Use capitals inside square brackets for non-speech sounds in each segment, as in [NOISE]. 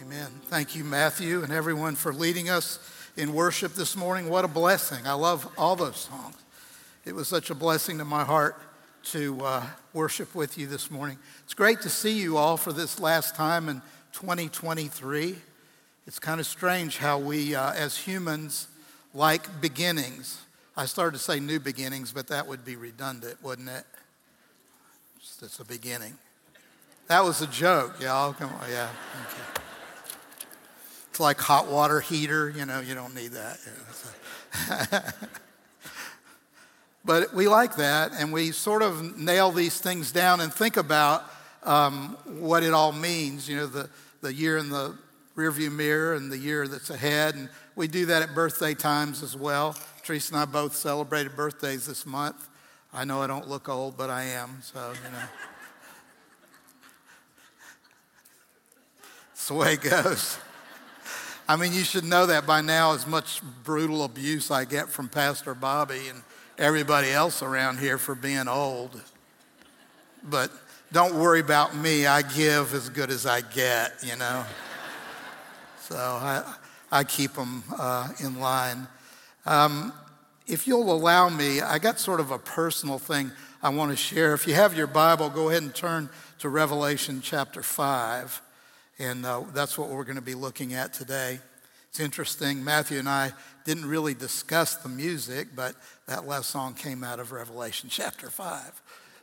Amen. Thank you, Matthew, and everyone for leading us in worship this morning. What a blessing. I love all those songs. It was such a blessing to my heart to uh, worship with you this morning. It's great to see you all for this last time in 2023. It's kind of strange how we, uh, as humans, like beginnings. I started to say new beginnings, but that would be redundant, wouldn't it? It's a beginning. That was a joke, y'all. Come on, yeah. Okay. It's like hot water heater, you know, you don't need that. [LAUGHS] but we like that, and we sort of nail these things down and think about um, what it all means, you know, the, the year in the rearview mirror and the year that's ahead. And we do that at birthday times as well. Teresa and I both celebrated birthdays this month. I know I don't look old, but I am, so, you know. [LAUGHS] That's the way it goes. I mean, you should know that by now, as much brutal abuse I get from Pastor Bobby and everybody else around here for being old. But don't worry about me. I give as good as I get, you know. so I, I keep them uh, in line. Um, if you'll allow me, I got sort of a personal thing I want to share. If you have your Bible, go ahead and turn to Revelation chapter 5. And uh, that's what we're going to be looking at today. It's interesting, Matthew and I didn't really discuss the music, but that last song came out of Revelation chapter 5.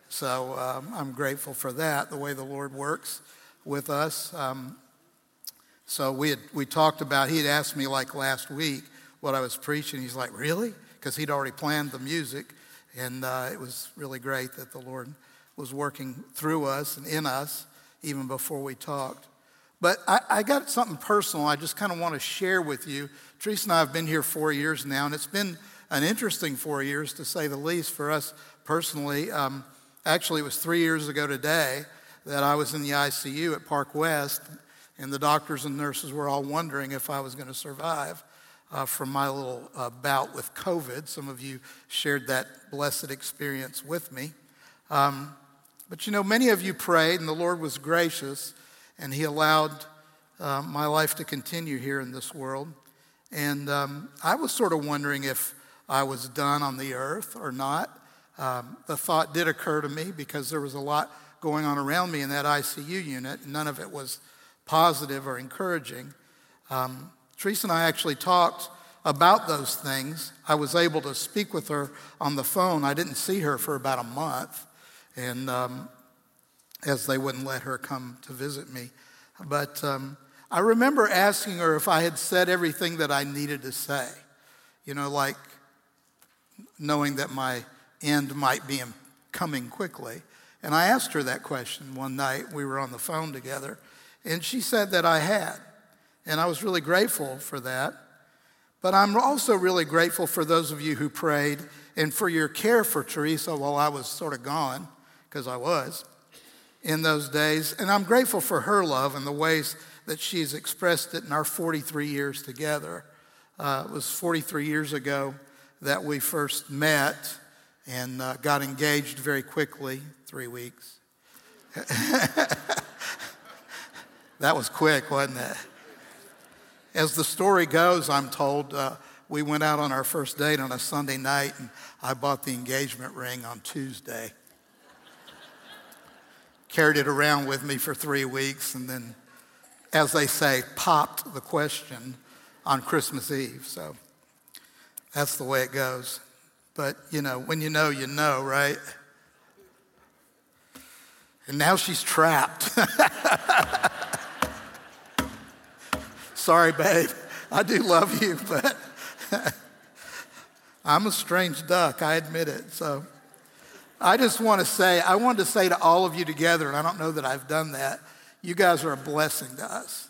So um, I'm grateful for that, the way the Lord works with us. Um, so we, had, we talked about, he had asked me like last week what I was preaching. He's like, Really? because he'd already planned the music. And uh, it was really great that the Lord was working through us and in us even before we talked. But I, I got something personal I just kind of want to share with you. Teresa and I have been here four years now, and it's been an interesting four years to say the least for us personally. Um, actually, it was three years ago today that I was in the ICU at Park West, and the doctors and nurses were all wondering if I was going to survive uh, from my little uh, bout with COVID. Some of you shared that blessed experience with me. Um, but you know, many of you prayed, and the Lord was gracious, and He allowed uh, my life to continue here in this world. And um, I was sort of wondering if I was done on the earth or not. Um, the thought did occur to me because there was a lot going on around me in that ICU unit, none of it was positive or encouraging. Um, Teresa and I actually talked about those things. I was able to speak with her on the phone. I didn't see her for about a month, and um, as they wouldn't let her come to visit me. But um, I remember asking her if I had said everything that I needed to say, you know, like knowing that my end might be coming quickly. And I asked her that question one night. We were on the phone together, and she said that I had. And I was really grateful for that. But I'm also really grateful for those of you who prayed and for your care for Teresa while I was sort of gone, because I was in those days. And I'm grateful for her love and the ways that she's expressed it in our 43 years together. Uh, it was 43 years ago that we first met and uh, got engaged very quickly, three weeks. [LAUGHS] that was quick, wasn't it? As the story goes, I'm told, uh, we went out on our first date on a Sunday night, and I bought the engagement ring on Tuesday. Carried it around with me for three weeks, and then, as they say, popped the question on Christmas Eve. So that's the way it goes. But, you know, when you know, you know, right? And now she's trapped. [LAUGHS] Sorry, babe. I do love you, but [LAUGHS] I'm a strange duck. I admit it. So I just want to say, I wanted to say to all of you together, and I don't know that I've done that, you guys are a blessing to us,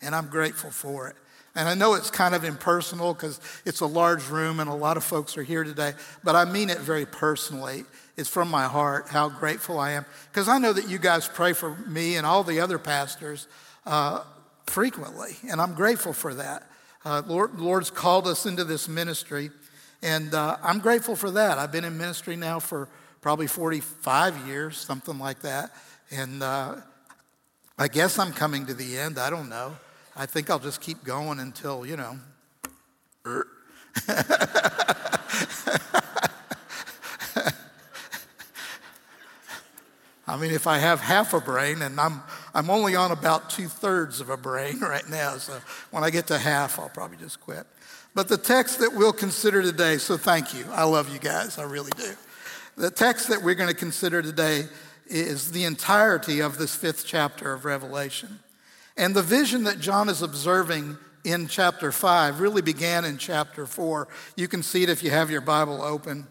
and I'm grateful for it. And I know it's kind of impersonal because it's a large room and a lot of folks are here today, but I mean it very personally. It's from my heart how grateful I am because I know that you guys pray for me and all the other pastors uh, frequently, and I'm grateful for that. Uh, Lord, Lord's called us into this ministry, and uh, I'm grateful for that. I've been in ministry now for probably 45 years, something like that, and uh, I guess I'm coming to the end. I don't know. I think I'll just keep going until, you know. [LAUGHS] I mean, if I have half a brain, and I'm, I'm only on about two thirds of a brain [LAUGHS] right now, so when I get to half, I'll probably just quit. But the text that we'll consider today, so thank you. I love you guys, I really do. The text that we're going to consider today is the entirety of this fifth chapter of Revelation. And the vision that John is observing in chapter five really began in chapter four. You can see it if you have your Bible open.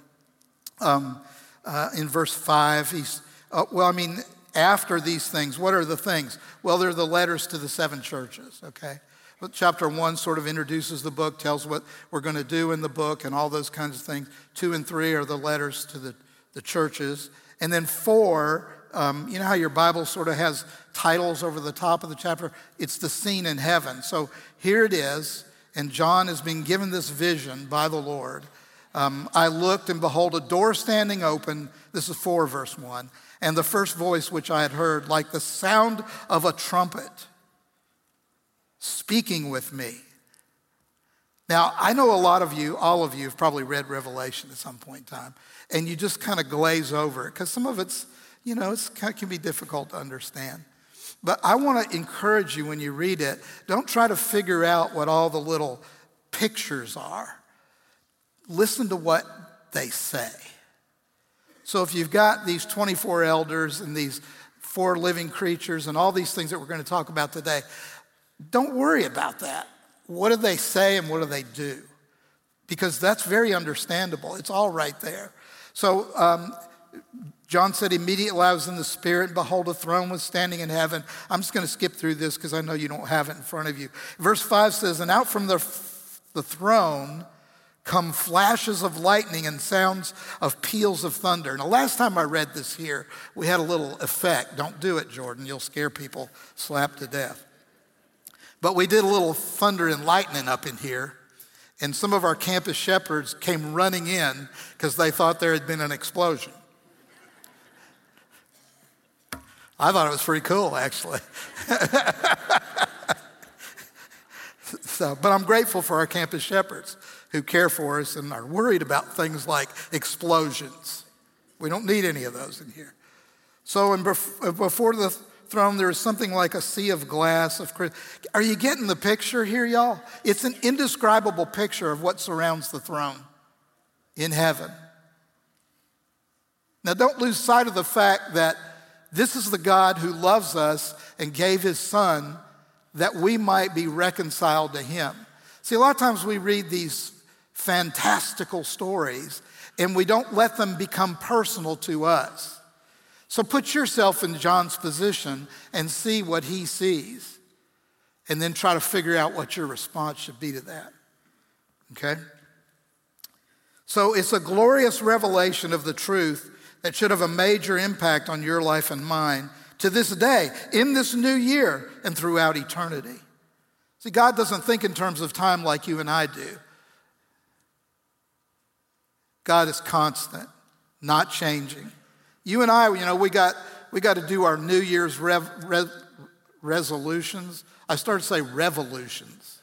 Um, uh, in verse five, he's, uh, well, I mean, after these things, what are the things? Well, they're the letters to the seven churches, okay? But chapter one sort of introduces the book, tells what we're going to do in the book, and all those kinds of things. Two and three are the letters to the, the churches. And then four, um, you know how your Bible sort of has titles over the top of the chapter? It's the scene in heaven. So here it is, and John is being given this vision by the Lord. Um, I looked, and behold, a door standing open. This is 4, verse 1. And the first voice which I had heard, like the sound of a trumpet speaking with me. Now, I know a lot of you, all of you, have probably read Revelation at some point in time, and you just kind of glaze over it because some of it's, you know, it can be difficult to understand. But I want to encourage you when you read it, don't try to figure out what all the little pictures are. Listen to what they say. So if you've got these 24 elders and these four living creatures and all these things that we're going to talk about today, don't worry about that. What do they say and what do they do? Because that's very understandable. It's all right there. So, um, John said, immediately I was in the Spirit, and behold, a throne was standing in heaven. I'm just going to skip through this because I know you don't have it in front of you. Verse 5 says, And out from the, the throne come flashes of lightning and sounds of peals of thunder. Now, last time I read this here, we had a little effect. Don't do it, Jordan. You'll scare people slap to death. But we did a little thunder and lightning up in here. And some of our campus shepherds came running in because they thought there had been an explosion. I thought it was pretty cool, actually. [LAUGHS] so, but I'm grateful for our campus shepherds who care for us and are worried about things like explosions. We don't need any of those in here. So, in, before the throne, there is something like a sea of glass. Of, are you getting the picture here, y'all? It's an indescribable picture of what surrounds the throne in heaven. Now, don't lose sight of the fact that this is the God who loves us and gave his son that we might be reconciled to him. See, a lot of times we read these fantastical stories and we don't let them become personal to us. So put yourself in John's position and see what he sees, and then try to figure out what your response should be to that. Okay? So it's a glorious revelation of the truth that should have a major impact on your life and mine to this day, in this new year, and throughout eternity. See, God doesn't think in terms of time like you and I do. God is constant, not changing. You and I, you know, we got, we got to do our New Year's rev, rev, resolutions. I started to say revolutions.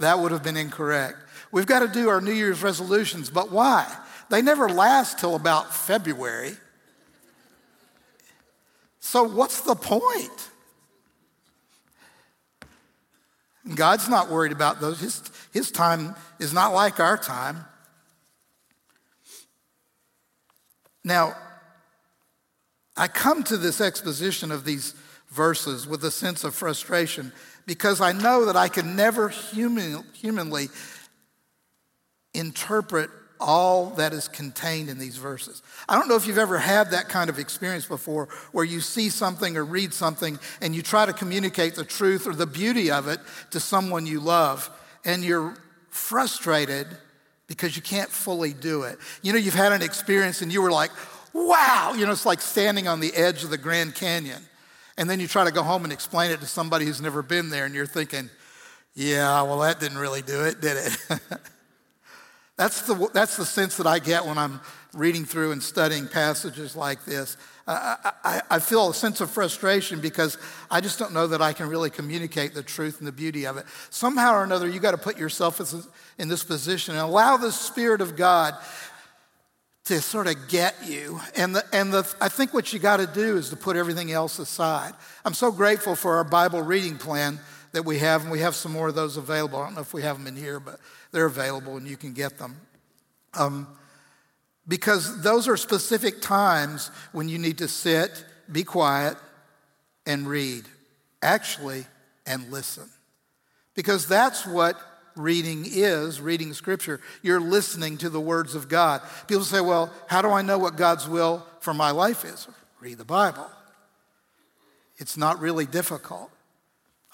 That would have been incorrect. We've got to do our New Year's resolutions, but why? They never last till about February. So, what's the point? God's not worried about those. His, his time is not like our time. Now, I come to this exposition of these verses with a sense of frustration because I know that I can never human, humanly interpret all that is contained in these verses. I don't know if you've ever had that kind of experience before where you see something or read something and you try to communicate the truth or the beauty of it to someone you love and you're frustrated because you can't fully do it. You know, you've had an experience and you were like, wow, you know, it's like standing on the edge of the Grand Canyon. And then you try to go home and explain it to somebody who's never been there, and you're thinking, yeah, well, that didn't really do it, did it? [LAUGHS] that's, the, that's the sense that I get when I'm reading through and studying passages like this, I, I, I, feel a sense of frustration because I just don't know that I can really communicate the truth and the beauty of it. Somehow or another, you got to put yourself in this position and allow the Spirit of God to sort of get you. And, the, and the, I think what you got to do is to put everything else aside. I'm so grateful for our Bible reading plan that we have, and we have some more of those available. I don't know if we have them in here, but they're available and you can get them. Um, because those are specific times when you need to sit, be quiet, and read, actually, and listen. Because that's what reading is reading scripture. You're listening to the words of God. People say, well, how do I know what God's will for my life is? Read the Bible. It's not really difficult.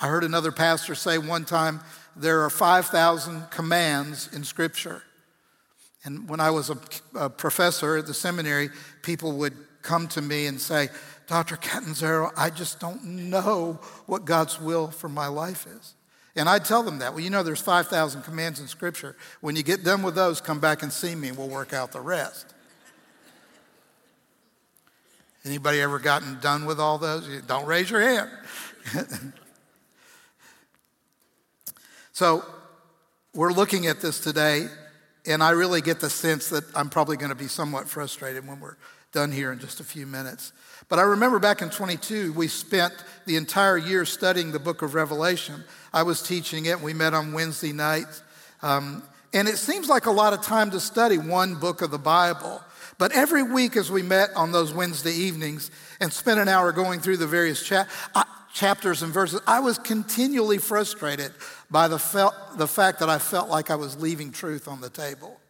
I heard another pastor say one time there are 5,000 commands in scripture. And when I was a, a, professor at the seminary, people would come to me and say, Dr. Catanzaro, I just don't know what God's will for my life is. And I'd tell them that. Well, you know, there's 5,000 commands in Scripture. When you get done with those, come back and see me and we'll work out the rest. Anybody ever gotten done with all those? Don't raise your hand. [LAUGHS] so, we're looking at this today, and I really get the sense that I'm probably going to be somewhat frustrated when we're done here in just a few minutes. But I remember back in 22, we spent the entire year studying the book of Revelation. I was teaching it. We met on Wednesday nights. Um, and it seems like a lot of time to study one book of the Bible. But every week, as we met on those Wednesday evenings and spent an hour going through the various cha- uh, chapters and verses, I was continually frustrated by the, fel- the fact that I felt like I was leaving truth on the table.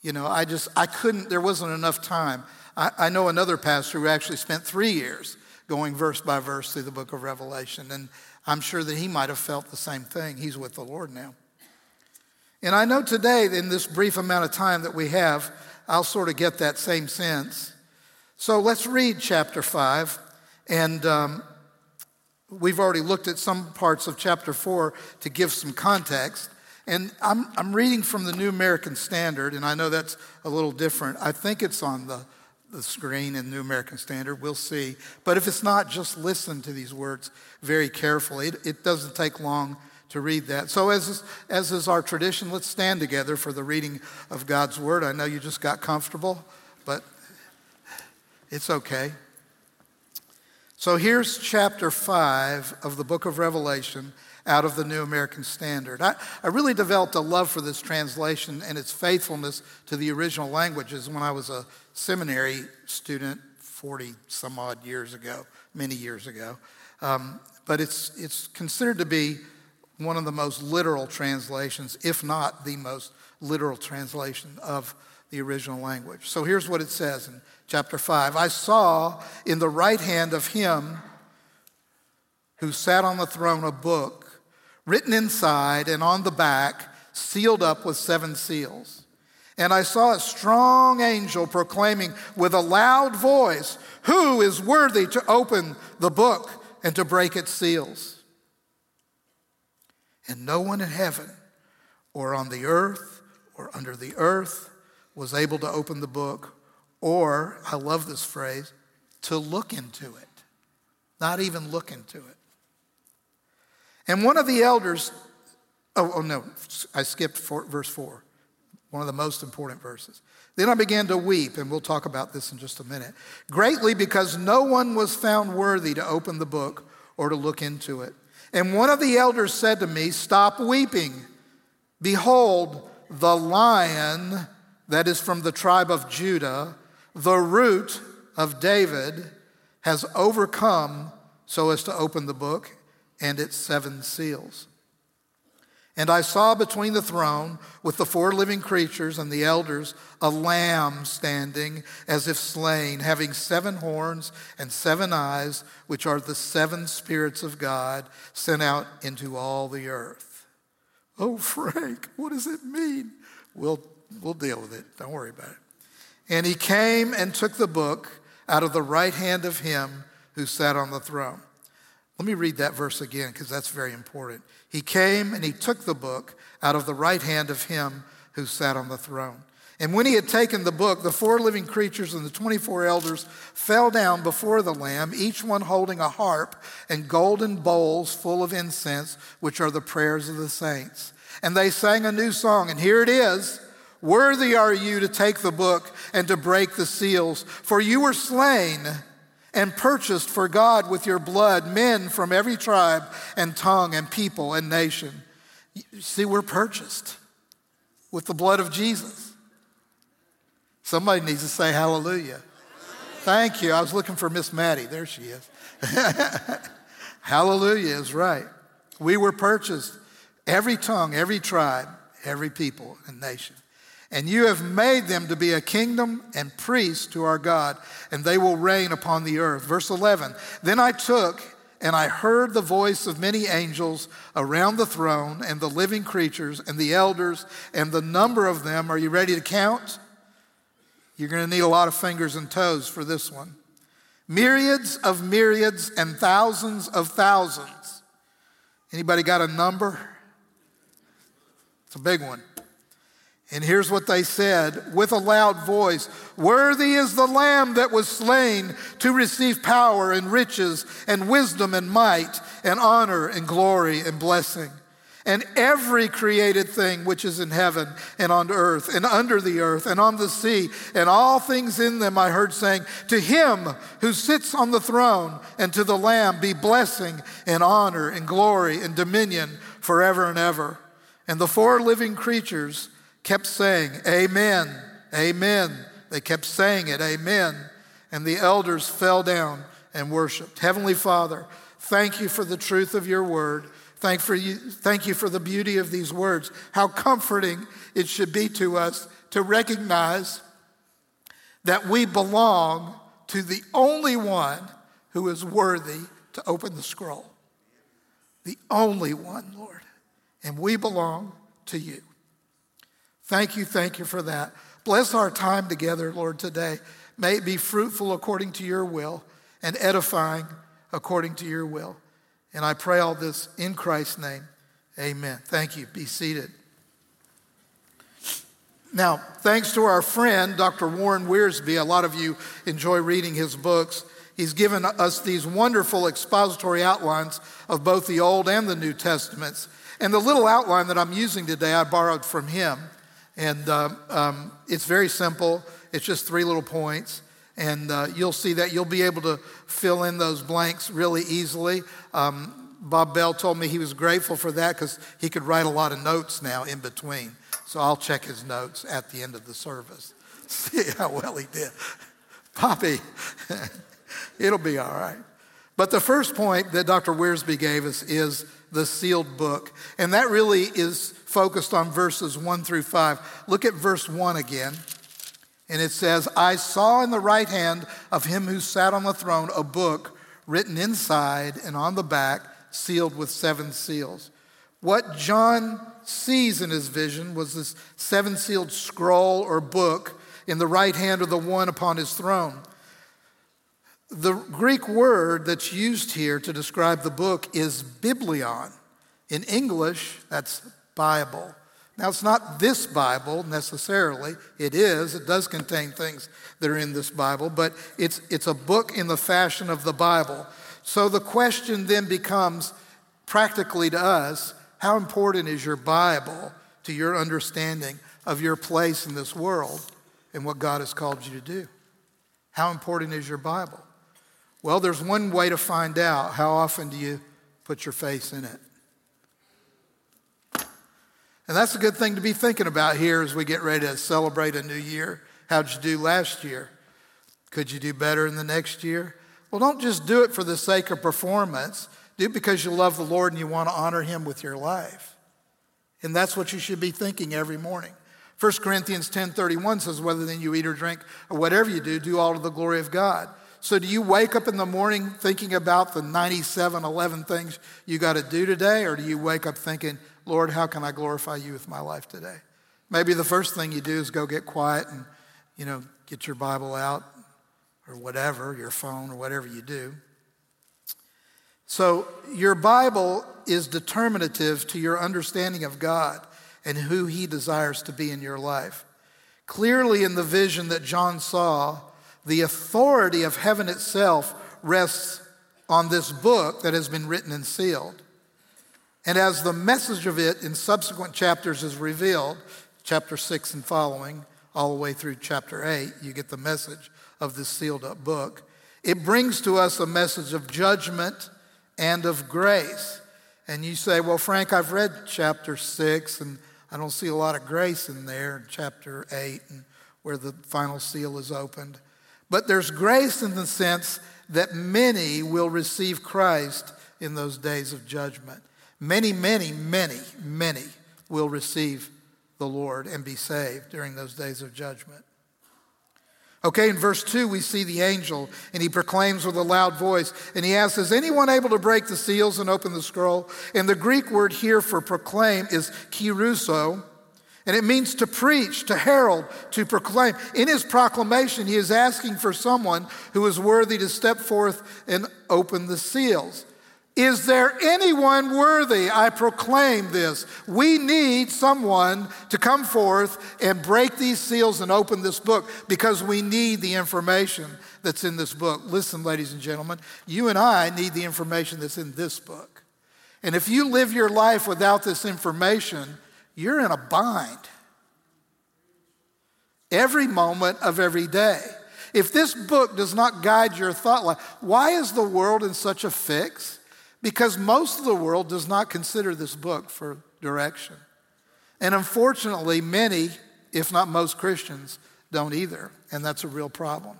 You know, I just, I couldn't, there wasn't enough time. I, I know another pastor who actually spent three years going verse by verse through the book of Revelation. And I'm sure that he might have felt the same thing. He's with the Lord now. And I know today, in this brief amount of time that we have, I'll sort of get that same sense. So let's read chapter 5. And um, we've already looked at some parts of chapter 4 to give some context. And I'm, I'm reading from the New American Standard, and I know that's a little different. I think it's on the the screen in New American Standard. We'll see. But if it's not, just listen to these words very carefully. It, it doesn't take long to read that. So, as, as is our tradition, let's stand together for the reading of God's Word. I know you just got comfortable, but it's okay. So, here's chapter 5 of the book of Revelation out of the New American Standard. I, I really developed a love for this translation and its faithfulness to the original languages when I was a seminary student 40 some odd years ago, many years ago. Um, but it's, it's considered to be one of the most literal translations, if not the most literal translation of the original language. So here's what it says in chapter 5 I saw in the right hand of him who sat on the throne a book written inside and on the back, sealed up with seven seals. And I saw a strong angel proclaiming with a loud voice, Who is worthy to open the book and to break its seals? And no one in heaven or on the earth or under the earth was able to open the book, or, I love this phrase, to look into it. Not even look into it. And one of the elders, oh, oh no, I skipped four, verse 4 one of the most important verses. Then I began to weep, and we'll talk about this in just a minute, greatly because no one was found worthy to open the book or to look into it. And one of the elders said to me, Stop weeping. Behold, the lion that is from the tribe of Judah, the root of David, has overcome so as to open the book and its seven seals. And I saw between the throne with the four living creatures and the elders a lamb standing as if slain, having seven horns and seven eyes, which are the seven spirits of God sent out into all the earth. Oh, Frank, what does it mean? We'll, we'll deal with it. Don't worry about it. And he came and took the book out of the right hand of him who sat on the throne. Let me read that verse again because that's very important. He came and he took the book out of the right hand of him who sat on the throne. And when he had taken the book, the four living creatures and the 24 elders fell down before the Lamb, each one holding a harp and golden bowls full of incense, which are the prayers of the saints. And they sang a new song, and here it is Worthy are you to take the book and to break the seals, for you were slain and purchased for God with your blood men from every tribe and tongue and people and nation. See, we're purchased with the blood of Jesus. Somebody needs to say hallelujah. Thank you. I was looking for Miss Maddie. There she is. [LAUGHS] hallelujah is right. We were purchased, every tongue, every tribe, every people and nation. And you have made them to be a kingdom and priests to our God, and they will reign upon the earth. Verse 11 Then I took and I heard the voice of many angels around the throne, and the living creatures, and the elders, and the number of them. Are you ready to count? You're going to need a lot of fingers and toes for this one. Myriads of myriads and thousands of thousands. Anybody got a number? It's a big one. And here's what they said with a loud voice Worthy is the Lamb that was slain to receive power and riches and wisdom and might and honor and glory and blessing and every created thing which is in heaven and on earth and under the earth and on the sea and all things in them I heard saying, To him who sits on the throne and to the Lamb be blessing and honor and glory and dominion forever and ever. And the four living creatures kept saying, Amen, Amen. They kept saying it, Amen. And the elders fell down and worshiped. Heavenly Father, thank you for the truth of your word. Thank, for you, thank you for the beauty of these words. How comforting it should be to us to recognize that we belong to the only one who is worthy to open the scroll. The only one, Lord. And we belong to you. Thank you, thank you for that. Bless our time together, Lord, today. May it be fruitful according to your will and edifying according to your will. And I pray all this in Christ's name. Amen. Thank you. Be seated. Now, thanks to our friend, Dr. Warren Wiersbe, a lot of you enjoy reading his books. He's given us these wonderful expository outlines of both the Old and the New Testaments. And the little outline that I'm using today, I borrowed from him. And uh, um, it's very simple, it's just three little points. And uh, you'll see that you'll be able to fill in those blanks really easily. Um, Bob Bell told me he was grateful for that because he could write a lot of notes now in between. So I'll check his notes at the end of the service. [LAUGHS] See how well he did. Poppy, [LAUGHS] it'll be all right. But the first point that Dr. Wiersbe gave us is the sealed book. And that really is focused on verses one through five. Look at verse one again. And it says, I saw in the right hand of him who sat on the throne a book written inside and on the back, sealed with seven seals. What John sees in his vision was this seven sealed scroll or book in the right hand of the one upon his throne. The Greek word that's used here to describe the book is biblion. In English, that's Bible. Now, it's not this Bible necessarily. It is. It does contain things that are in this Bible, but it's, it's a book in the fashion of the Bible. So the question then becomes practically to us how important is your Bible to your understanding of your place in this world and what God has called you to do? How important is your Bible? Well, there's one way to find out. How often do you put your face in it? And that's a good thing to be thinking about here as we get ready to celebrate a new year. How'd you do last year? Could you do better in the next year? Well, don't just do it for the sake of performance. Do it because you love the Lord and you want to honor Him with your life. And that's what you should be thinking every morning. 1 Corinthians 10:31 says, whether then you eat or drink or whatever you do, do all to the glory of God. So do you wake up in the morning thinking about the 97, 11 things you got to do today? Or do you wake up thinking, Lord, how can I glorify you with my life today? Maybe the first thing you do is go get quiet and, you know, get your Bible out or whatever, your phone or whatever you do. So, your Bible is determinative to your understanding of God and who He desires to be in your life. Clearly, in the vision that John saw, the authority of heaven itself rests on this book that has been written and sealed. And as the message of it in subsequent chapters is revealed, chapter 6 and following, all the way through chapter 8, you get the message of this sealed up book. It brings to us a message of judgment and of grace. And you say, Well, Frank, I've read chapter 6 and I don't see a lot of grace in there chapter 8 and where the final seal is opened. But there's grace in the sense that many will receive Christ in those days of judgment. Many, many, many, many will receive the Lord and be saved during those days of judgment. Okay, in verse 2, we see the angel, and he proclaims with a loud voice, and he asks, Is anyone able to break the seals and open the scroll? And the Greek word here for proclaim is kerusso, and it means to preach, to herald, to proclaim. In his proclamation, he is asking for someone who is worthy to step forth and open the seals. Is there anyone worthy? I proclaim this. We need someone to come forth and break these seals and open this book because we need the information that's in this book. Listen, ladies and gentlemen, you and I need the information that's in this book. And if you live your life without this information, you're in a bind every moment of every day. If this book does not guide your thought life, why is the world in such a fix? because most of the world does not consider this book for direction. And unfortunately, many, if not most Christians, don't either. And that's a real problem.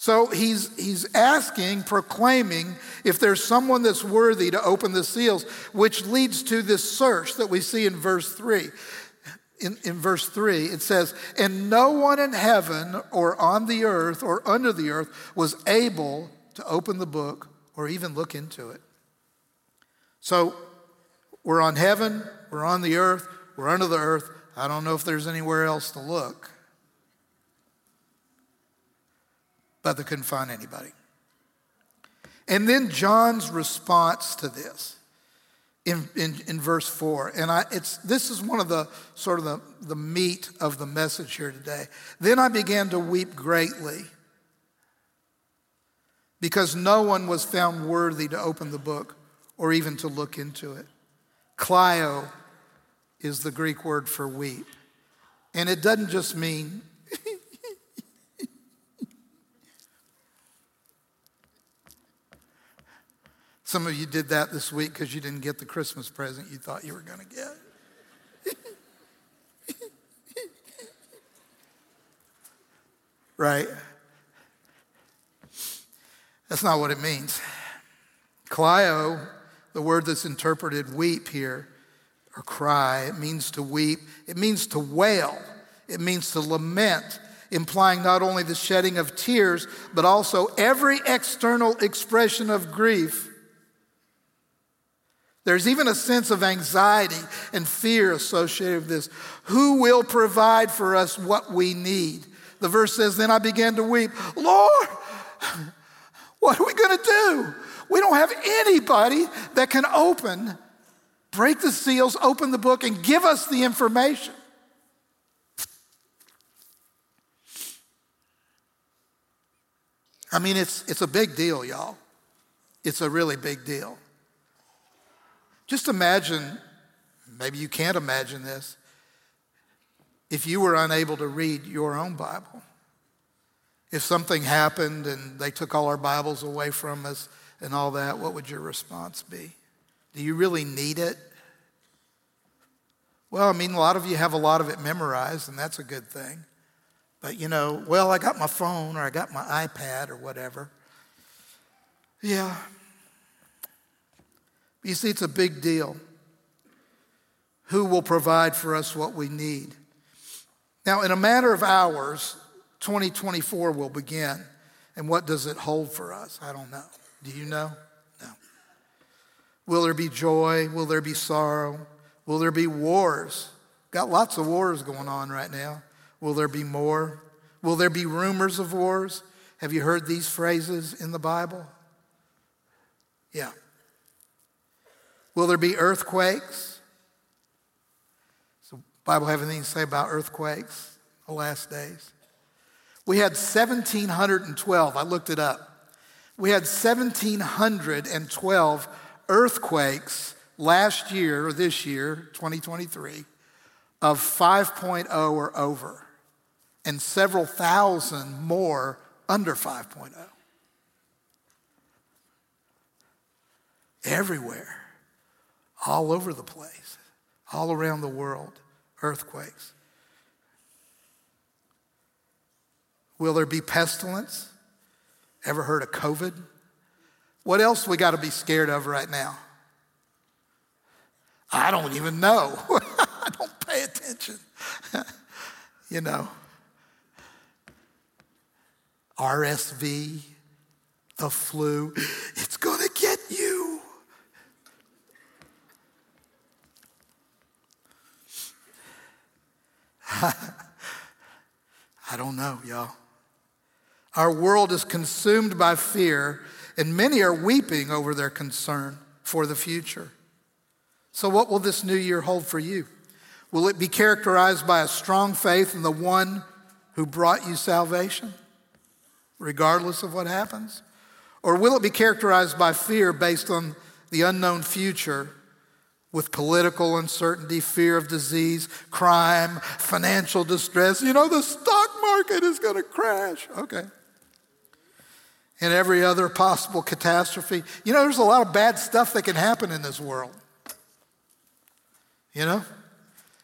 So he's, he's asking, proclaiming, if there's someone that's worthy to open the seals, which leads to this search that we see in verse 3. In, in verse 3, it says, And no one in heaven or on the earth or under the earth was able to open the book or even look into it. So we're on heaven, we're on the earth, we're under the earth. I don't know if there's anywhere else to look. But they couldn't find anybody. And then John's response to this in, in, in verse 4. And I, it's, this is one of the sort of the, the meat of the message here today. Then I began to weep greatly because no one was found worthy to open the book or even to look into it. Klaio is the Greek word for weep. And it doesn't just mean, Some of you did that this week because you didn't get the Christmas present you thought you were going to get. [LAUGHS] right? That's not what it means. Klaio the word that's interpreted weep here, or cry, it means to weep, it means to wail, it means to lament, implying not only the shedding of tears, but also every external expression of grief. There's even a sense of anxiety and fear associated with this. Who will provide for us what we need? The verse says, Then I began to weep, Lord, [LAUGHS] what are we going to do? We don't have anybody that can open, break the seals, open the book, and give us the information. I mean, it's, it's a big deal, y'all. It's a really big deal. Just imagine, maybe you can't imagine this, if you were unable to read your own Bible. If something happened and they took all our Bibles away from us, and all that, what would your response be? Do you really need it? Well, I mean, a lot of you have a lot of it memorized, and that's a good thing. But, you know, well, I got my phone or I got my iPad or whatever. Yeah. You see, it's a big deal. Who will provide for us what we need? Now, in a matter of hours, 2024 will begin. And what does it hold for us? I don't know. Do you know? No. Will there be joy? Will there be sorrow? Will there be wars? Got lots of wars going on right now. Will there be more? Will there be rumors of wars? Have you heard these phrases in the Bible? Yeah. Will there be earthquakes? Does the Bible have anything to say about earthquakes? the last days. We had 1,712, I looked it up. We had 1,712 earthquakes last year, or this year, 2023, of 5.0 or over, and several thousand more under 5.0. Everywhere, all over the place, all around the world, earthquakes. Will there be pestilence? Ever heard of COVID? What else we got to be scared of right now? I don't even know. [LAUGHS] I don't pay attention. [LAUGHS] you know, RSV, the flu, it's going to get you. I don't know, y'all. Our world is consumed by fear, and many are weeping over their concern for the future. So, what will this new year hold for you? Will it be characterized by a strong faith in the one who brought you salvation, regardless of what happens? Or will it be characterized by fear based on the unknown future with political uncertainty, fear of disease, crime, financial distress? You know, the stock market is going to crash. Okay and every other possible catastrophe. You know, there's a lot of bad stuff that can happen in this world. You know?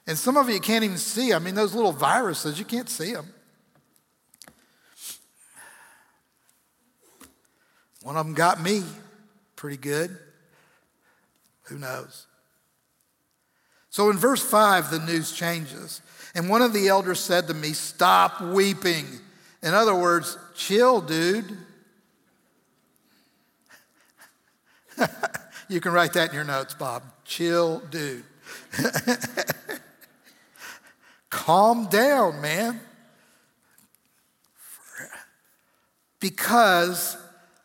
And some of you can't even see. I mean, those little viruses, you can't see them. One of them got me pretty good. Who knows? So in verse 5, the news changes. And one of the elders said to me, Stop weeping. In other words, chill, dude. [LAUGHS] you can write that in your notes, Bob. Chill, dude. [LAUGHS] Calm down, man. Because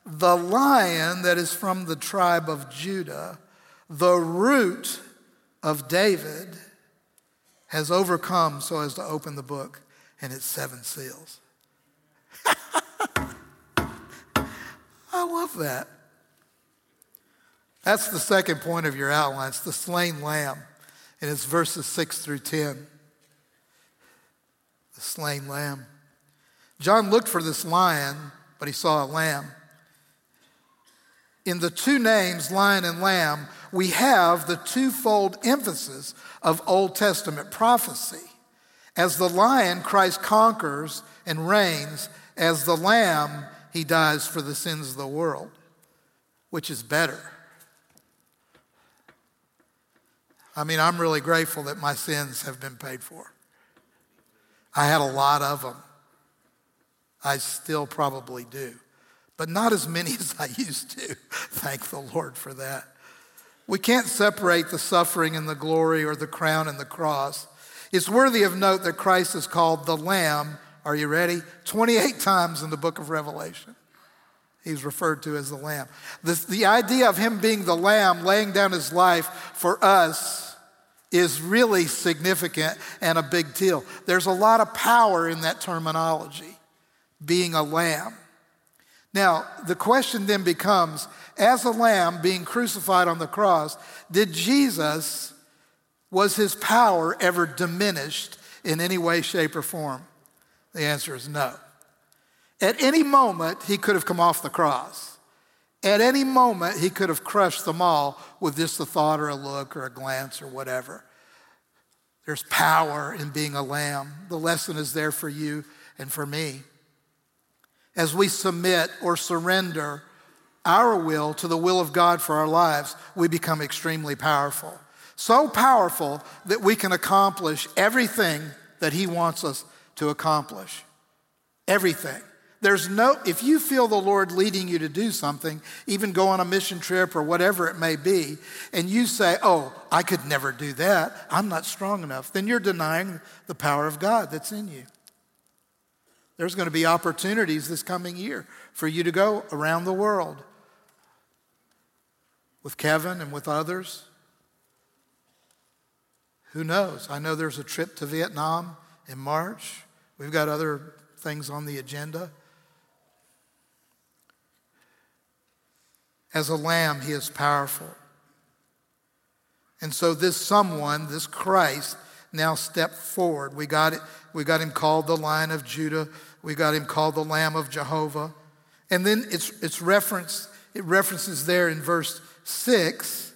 the lion that is from the tribe of Judah, the root of David, has overcome so as to open the book and its seven seals. [LAUGHS] I love that. That's the second point of your outline. It's the slain lamb. And it's verses 6 through 10. The slain lamb. John looked for this lion, but he saw a lamb. In the two names, lion and lamb, we have the twofold emphasis of Old Testament prophecy. As the lion, Christ conquers and reigns. As the lamb, he dies for the sins of the world. Which is better? I mean, I'm really grateful that my sins have been paid for. I had a lot of them. I still probably do, but not as many [LAUGHS] as I used to. Thank the Lord for that. We can't separate the suffering and the glory or the crown and the cross. It's worthy of note that Christ is called the Lamb. Are you ready? 28 times in the book of Revelation. He's referred to as the Lamb. The, the idea of him being the Lamb, laying down his life for us, is really significant and a big deal. There's a lot of power in that terminology, being a lamb. Now, the question then becomes as a lamb being crucified on the cross, did Jesus, was his power ever diminished in any way, shape, or form? The answer is no. At any moment, he could have come off the cross. At any moment, he could have crushed them all with just a thought or a look or a glance or whatever. There's power in being a lamb. The lesson is there for you and for me. As we submit or surrender our will to the will of God for our lives, we become extremely powerful. So powerful that we can accomplish everything that He wants us to accomplish. Everything. There's no, if you feel the Lord leading you to do something, even go on a mission trip or whatever it may be, and you say, Oh, I could never do that, I'm not strong enough, then you're denying the power of God that's in you. There's going to be opportunities this coming year for you to go around the world with Kevin and with others. Who knows? I know there's a trip to Vietnam in March. We've got other things on the agenda. As a lamb, he is powerful. And so this someone, this Christ, now stepped forward. We got, it, we got him called the Lion of Judah. We got him called the Lamb of Jehovah. And then it's, it's referenced, it references there in verse 6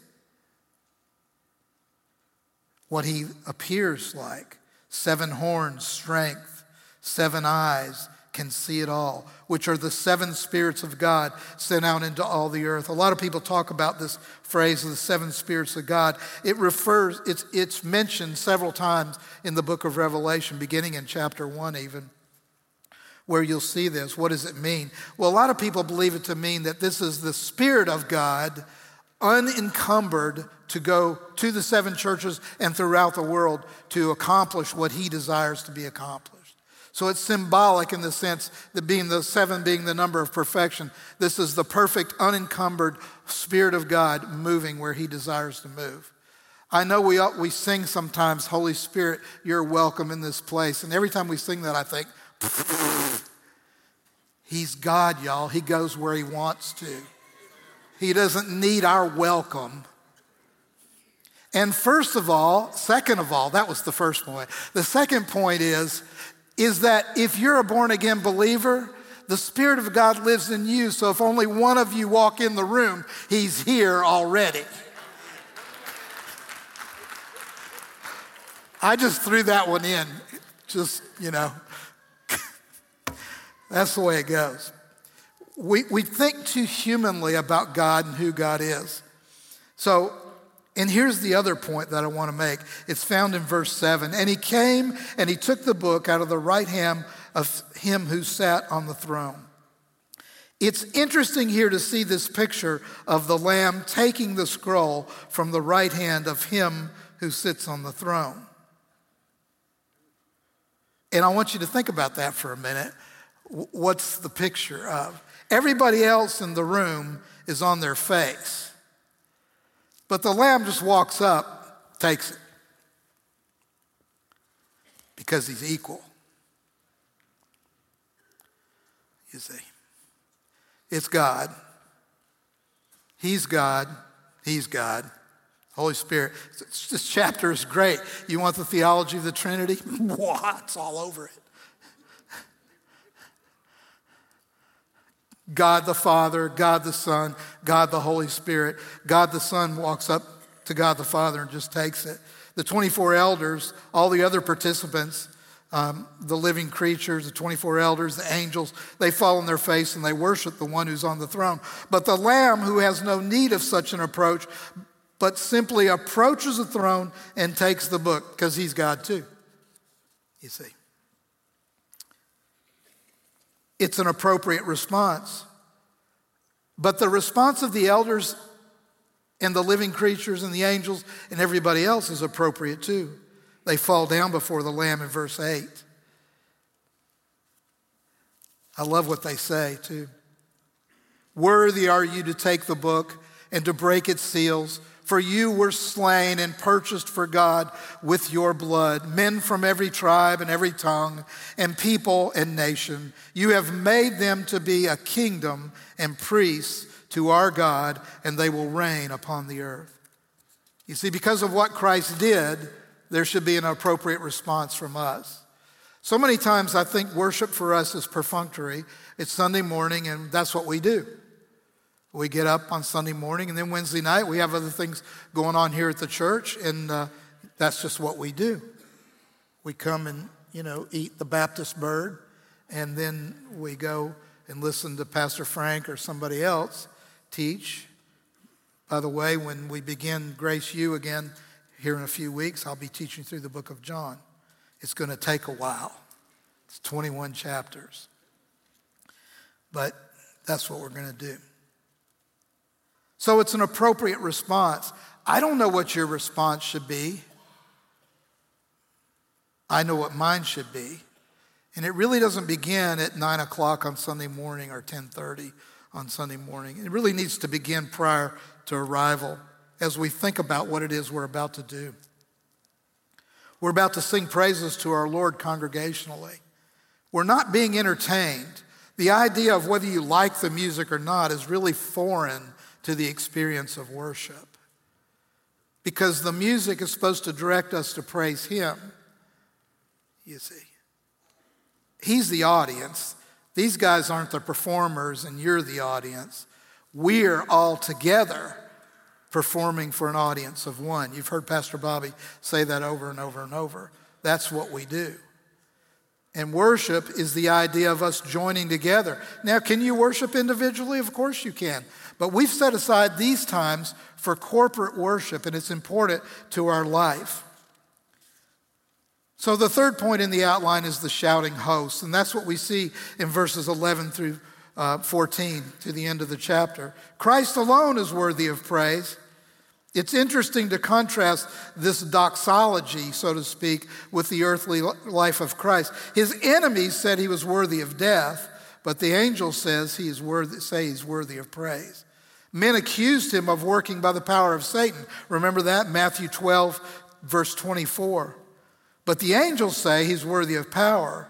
what he appears like seven horns, strength, seven eyes, can see it all, which are the seven spirits of God sent out into all the earth. A lot of people talk about this phrase of the seven spirits of God. It refers, it's, it's mentioned several times in the book of Revelation, beginning in chapter one, even, where you'll see this. What does it mean? Well, a lot of people believe it to mean that this is the Spirit of God unencumbered to go to the seven churches and throughout the world to accomplish what he desires to be accomplished. So it's symbolic in the sense that being the seven being the number of perfection, this is the perfect, unencumbered Spirit of God moving where He desires to move. I know we, we sing sometimes, Holy Spirit, you're welcome in this place. And every time we sing that, I think, He's God, y'all. He goes where He wants to. He doesn't need our welcome. And first of all, second of all, that was the first point. The second point is is that if you're a born again believer, the Spirit of God lives in you. So if only one of you walk in the room, He's here already. I just threw that one in. Just, you know, that's the way it goes. We, we think too humanly about God and who God is. So and here's the other point that I want to make. It's found in verse 7. And he came and he took the book out of the right hand of him who sat on the throne. It's interesting here to see this picture of the Lamb taking the scroll from the right hand of him who sits on the throne. And I want you to think about that for a minute. What's the picture of? Everybody else in the room is on their face. But the lamb just walks up, takes it, because he's equal. You see, it's God. He's God. He's God. Holy Spirit. This chapter is great. You want the theology of the Trinity? [LAUGHS] It's all over it. God the Father, God the Son, God the Holy Spirit. God the Son walks up to God the Father and just takes it. The 24 elders, all the other participants, um, the living creatures, the 24 elders, the angels, they fall on their face and they worship the one who's on the throne. But the Lamb, who has no need of such an approach, but simply approaches the throne and takes the book because he's God too. You see. It's an appropriate response. But the response of the elders and the living creatures and the angels and everybody else is appropriate too. They fall down before the Lamb in verse 8. I love what they say too. Worthy are you to take the book and to break its seals. For you were slain and purchased for God with your blood, men from every tribe and every tongue, and people and nation. You have made them to be a kingdom and priests to our God, and they will reign upon the earth. You see, because of what Christ did, there should be an appropriate response from us. So many times I think worship for us is perfunctory. It's Sunday morning, and that's what we do. We get up on Sunday morning, and then Wednesday night, we have other things going on here at the church, and uh, that's just what we do. We come and, you know, eat the Baptist bird, and then we go and listen to Pastor Frank or somebody else teach. By the way, when we begin Grace U again here in a few weeks, I'll be teaching through the book of John. It's going to take a while, it's 21 chapters. But that's what we're going to do. So it's an appropriate response. I don't know what your response should be. I know what mine should be. And it really doesn't begin at 9 o'clock on Sunday morning or 1030 on Sunday morning. It really needs to begin prior to arrival as we think about what it is we're about to do. We're about to sing praises to our Lord congregationally. We're not being entertained. The idea of whether you like the music or not is really foreign to the experience of worship. Because the music is supposed to direct us to praise Him, you see. He's the audience. These guys aren't the performers, and you're the audience. We're all together performing for an audience of one. You've heard Pastor Bobby say that over and over and over. That's what we do. And worship is the idea of us joining together. Now, can you worship individually? Of course you can. But we've set aside these times for corporate worship, and it's important to our life. So, the third point in the outline is the shouting host, and that's what we see in verses 11 through uh, 14 to the end of the chapter. Christ alone is worthy of praise. It's interesting to contrast this doxology, so to speak, with the earthly life of Christ. His enemies said he was worthy of death, but the angel says he is worthy, say he's worthy of praise. Men accused him of working by the power of Satan. Remember that? Matthew 12, verse 24. But the angels say he's worthy of power.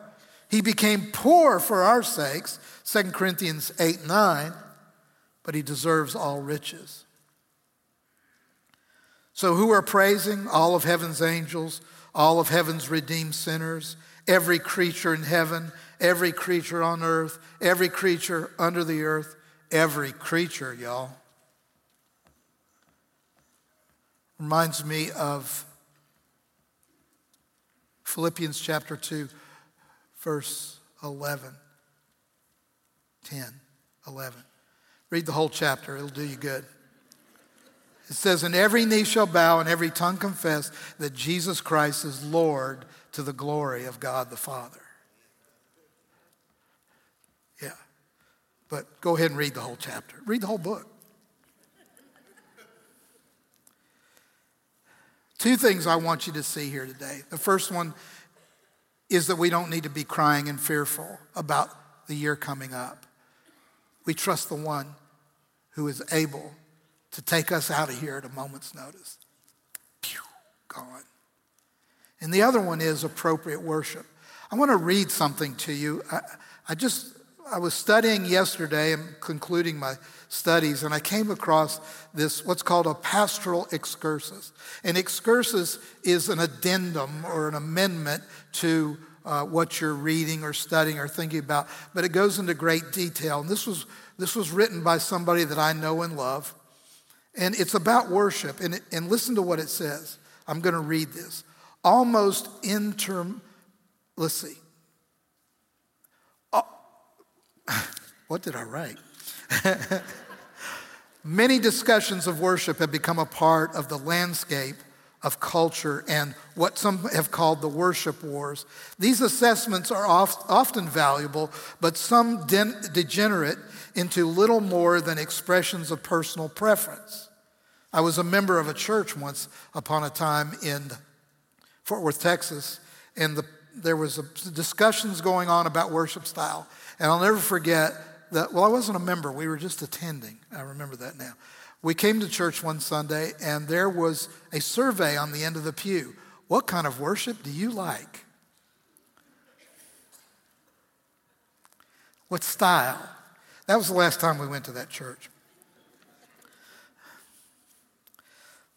He became poor for our sakes, 2 Corinthians 8, 9, but he deserves all riches. So, who are praising? All of heaven's angels, all of heaven's redeemed sinners, every creature in heaven, every creature on earth, every creature under the earth, every creature, y'all. Reminds me of Philippians chapter 2, verse 11. 10, 11. Read the whole chapter, it'll do you good. It says, And every knee shall bow and every tongue confess that Jesus Christ is Lord to the glory of God the Father. Yeah. But go ahead and read the whole chapter, read the whole book. Two things I want you to see here today. The first one is that we don't need to be crying and fearful about the year coming up. We trust the one who is able to take us out of here at a moment's notice. Pew, gone. And the other one is appropriate worship. I want to read something to you. I, I just, I was studying yesterday and concluding my studies, and I came across this, what's called a pastoral excursus. An excursus is an addendum or an amendment to uh, what you're reading or studying or thinking about, but it goes into great detail. And this was, this was written by somebody that I know and love. And it's about worship. And, and listen to what it says. I'm going to read this. Almost interim, let's see. Oh, [SIGHS] what did I write? [LAUGHS] Many discussions of worship have become a part of the landscape of culture and what some have called the worship wars. These assessments are oft, often valuable, but some de- degenerate into little more than expressions of personal preference. I was a member of a church once upon a time in Fort Worth, Texas, and the, there was a, discussions going on about worship style. And I'll never forget that, well, I wasn't a member, we were just attending. I remember that now. We came to church one Sunday, and there was a survey on the end of the pew. What kind of worship do you like? What style? That was the last time we went to that church.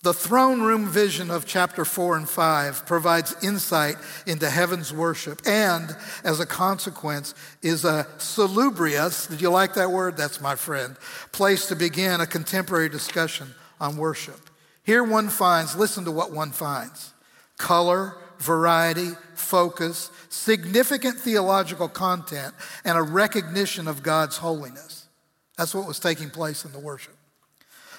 The throne room vision of chapter 4 and 5 provides insight into heaven's worship and, as a consequence, is a salubrious, did you like that word? That's my friend, place to begin a contemporary discussion on worship. Here one finds, listen to what one finds color, variety, focus, significant theological content, and a recognition of God's holiness. That's what was taking place in the worship.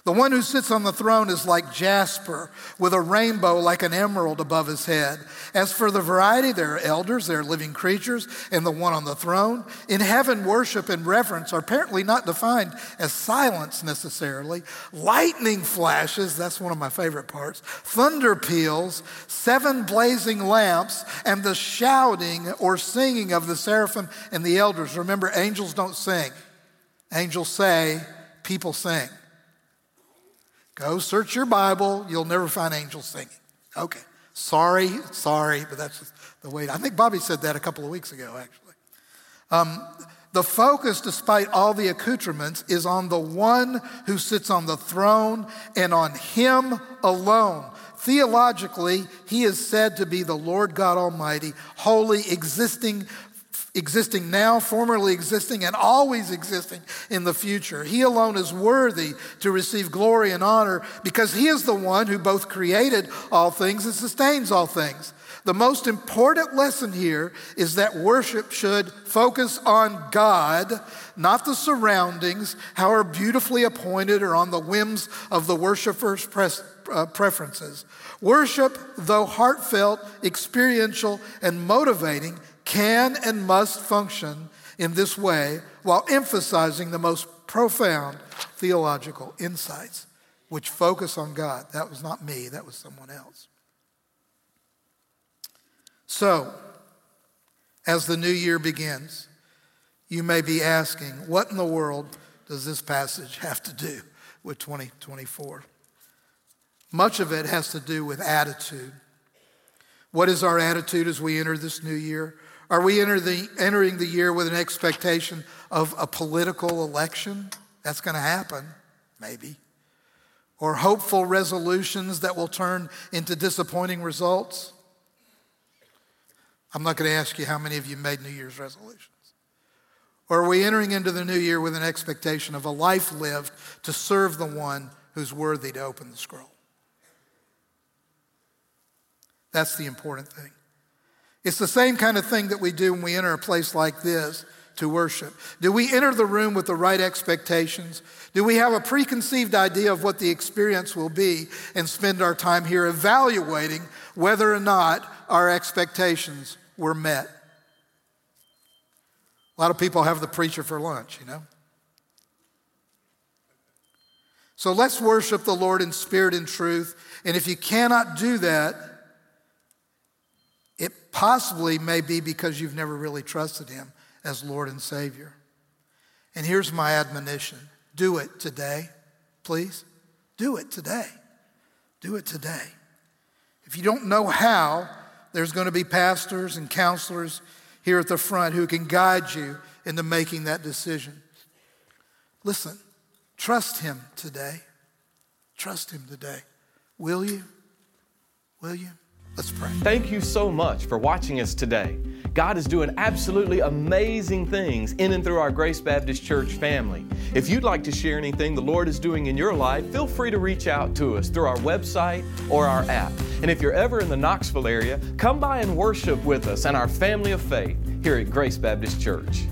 The one who sits on the throne is like jasper, with a rainbow like an emerald above his head. As for the variety, there are elders, there are living creatures, and the one on the throne. In heaven, worship and reverence are apparently not defined as silence necessarily. Lightning flashes, that's one of my favorite parts, thunder peals, seven blazing lamps, and the shouting or singing of the seraphim and the elders. Remember, angels don't sing, angels say, people sing. Go search your Bible. You'll never find angels singing. Okay. Sorry, sorry, but that's the way. I think Bobby said that a couple of weeks ago, actually. Um, the focus, despite all the accoutrements, is on the one who sits on the throne and on him alone. Theologically, he is said to be the Lord God Almighty, holy, existing, existing now, formerly existing, and always existing in the future. He alone is worthy to receive glory and honor because he is the one who both created all things and sustains all things. The most important lesson here is that worship should focus on God, not the surroundings, however beautifully appointed or on the whims of the worshiper's uh, preferences. Worship, though heartfelt, experiential, and motivating, can and must function in this way while emphasizing the most profound theological insights, which focus on God. That was not me, that was someone else. So, as the new year begins, you may be asking, what in the world does this passage have to do with 2024? Much of it has to do with attitude. What is our attitude as we enter this new year? Are we enter the, entering the year with an expectation of a political election? That's going to happen, maybe. Or hopeful resolutions that will turn into disappointing results? I'm not going to ask you how many of you made New Year's resolutions. Or are we entering into the new year with an expectation of a life lived to serve the one who's worthy to open the scroll? That's the important thing. It's the same kind of thing that we do when we enter a place like this to worship. Do we enter the room with the right expectations? Do we have a preconceived idea of what the experience will be and spend our time here evaluating whether or not our expectations were met. A lot of people have the preacher for lunch, you know. So let's worship the Lord in spirit and truth. And if you cannot do that, it possibly may be because you've never really trusted Him as Lord and Savior. And here's my admonition do it today, please. Do it today. Do it today. If you don't know how, there's going to be pastors and counselors here at the front who can guide you into making that decision. Listen, trust Him today. Trust Him today. Will you? Will you? Let's pray. Thank you so much for watching us today. God is doing absolutely amazing things in and through our Grace Baptist Church family. If you'd like to share anything the Lord is doing in your life, feel free to reach out to us through our website or our app. And if you're ever in the Knoxville area, come by and worship with us and our family of faith here at Grace Baptist Church.